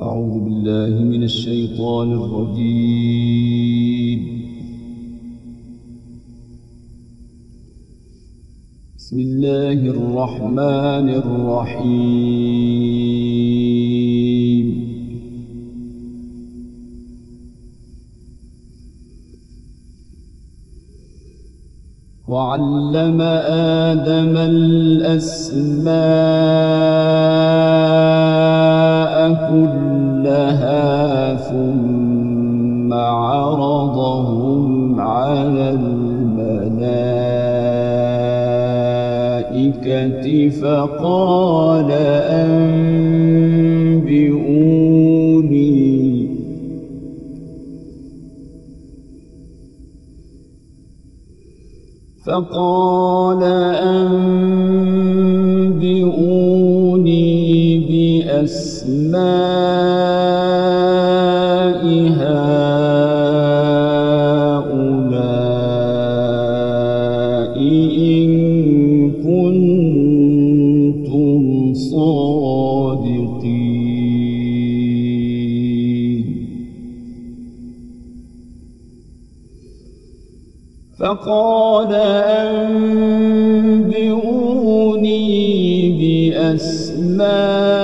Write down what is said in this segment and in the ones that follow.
أعوذ بالله من الشيطان الرجيم. بسم الله الرحمن الرحيم. وعلم آدم الأسماء. كلها ثم عرضهم على الملائكة فقال أنبئوني. فقال أنبئوني. فقال أنبئوني بأسماء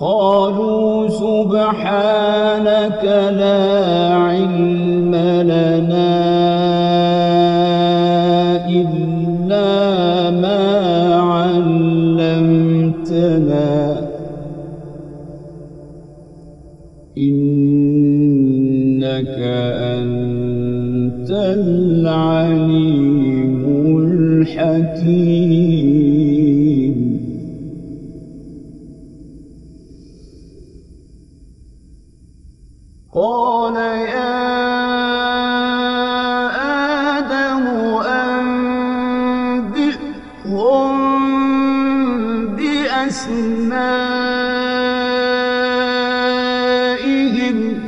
قالوا سبحانك لا علم لنا إلا ما علمتنا. إنك بأسمائهم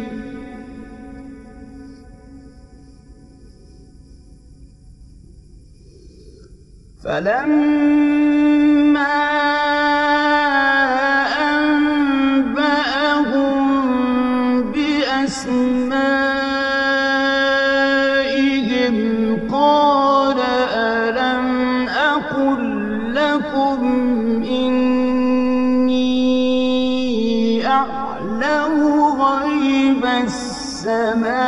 فلما أعلم غيب السماوات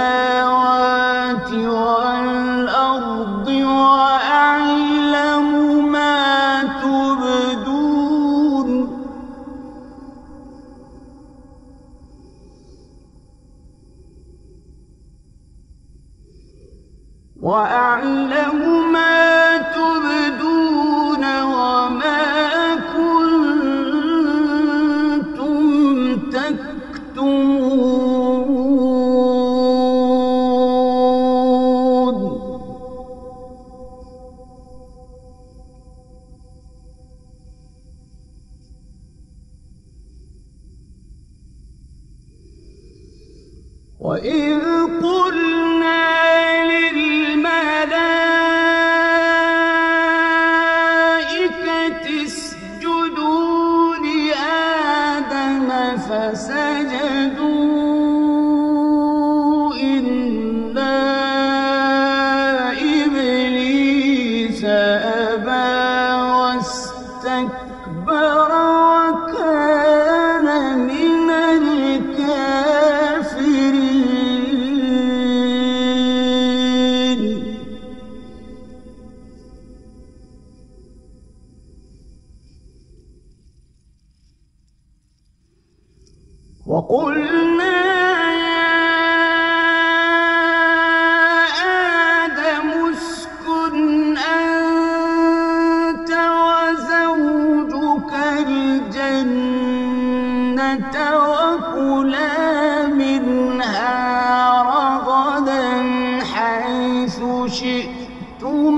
والأرض وأعلم ما تبدون. وأعلم وإذ قلنا شئتم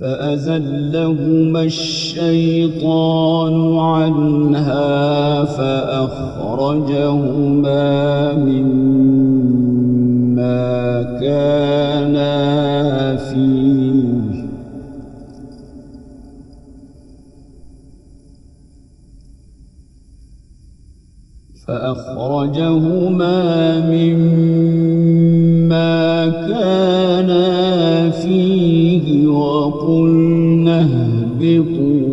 فأزلهما الشيطان عنها فأخرجهما مما كانا فيه. فأخرجهما مما كانا فيه. وقلنا اهبطوا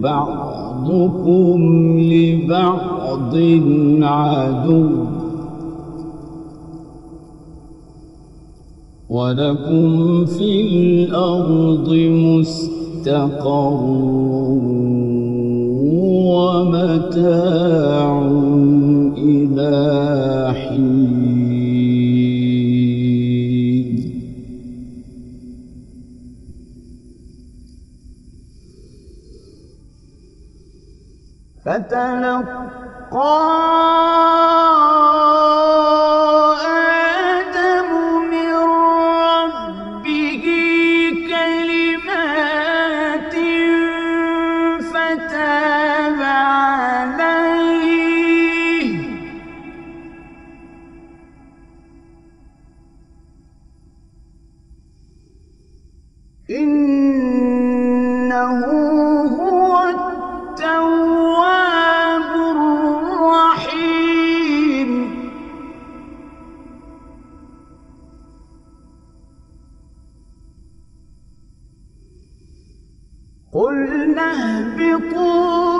بعضكم لبعض عدو. ولكم في الأرض مستقر ومتاع فتلقى قلنا اهبطوا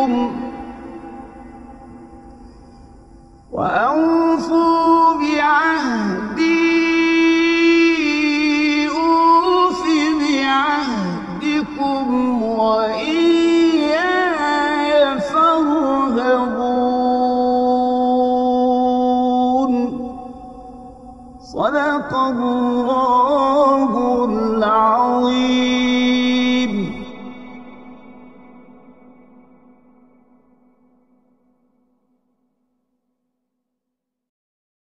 بعهدكم وأوفوا بعهدي أوف بعهدكم وإياي فارهبون. صدق الله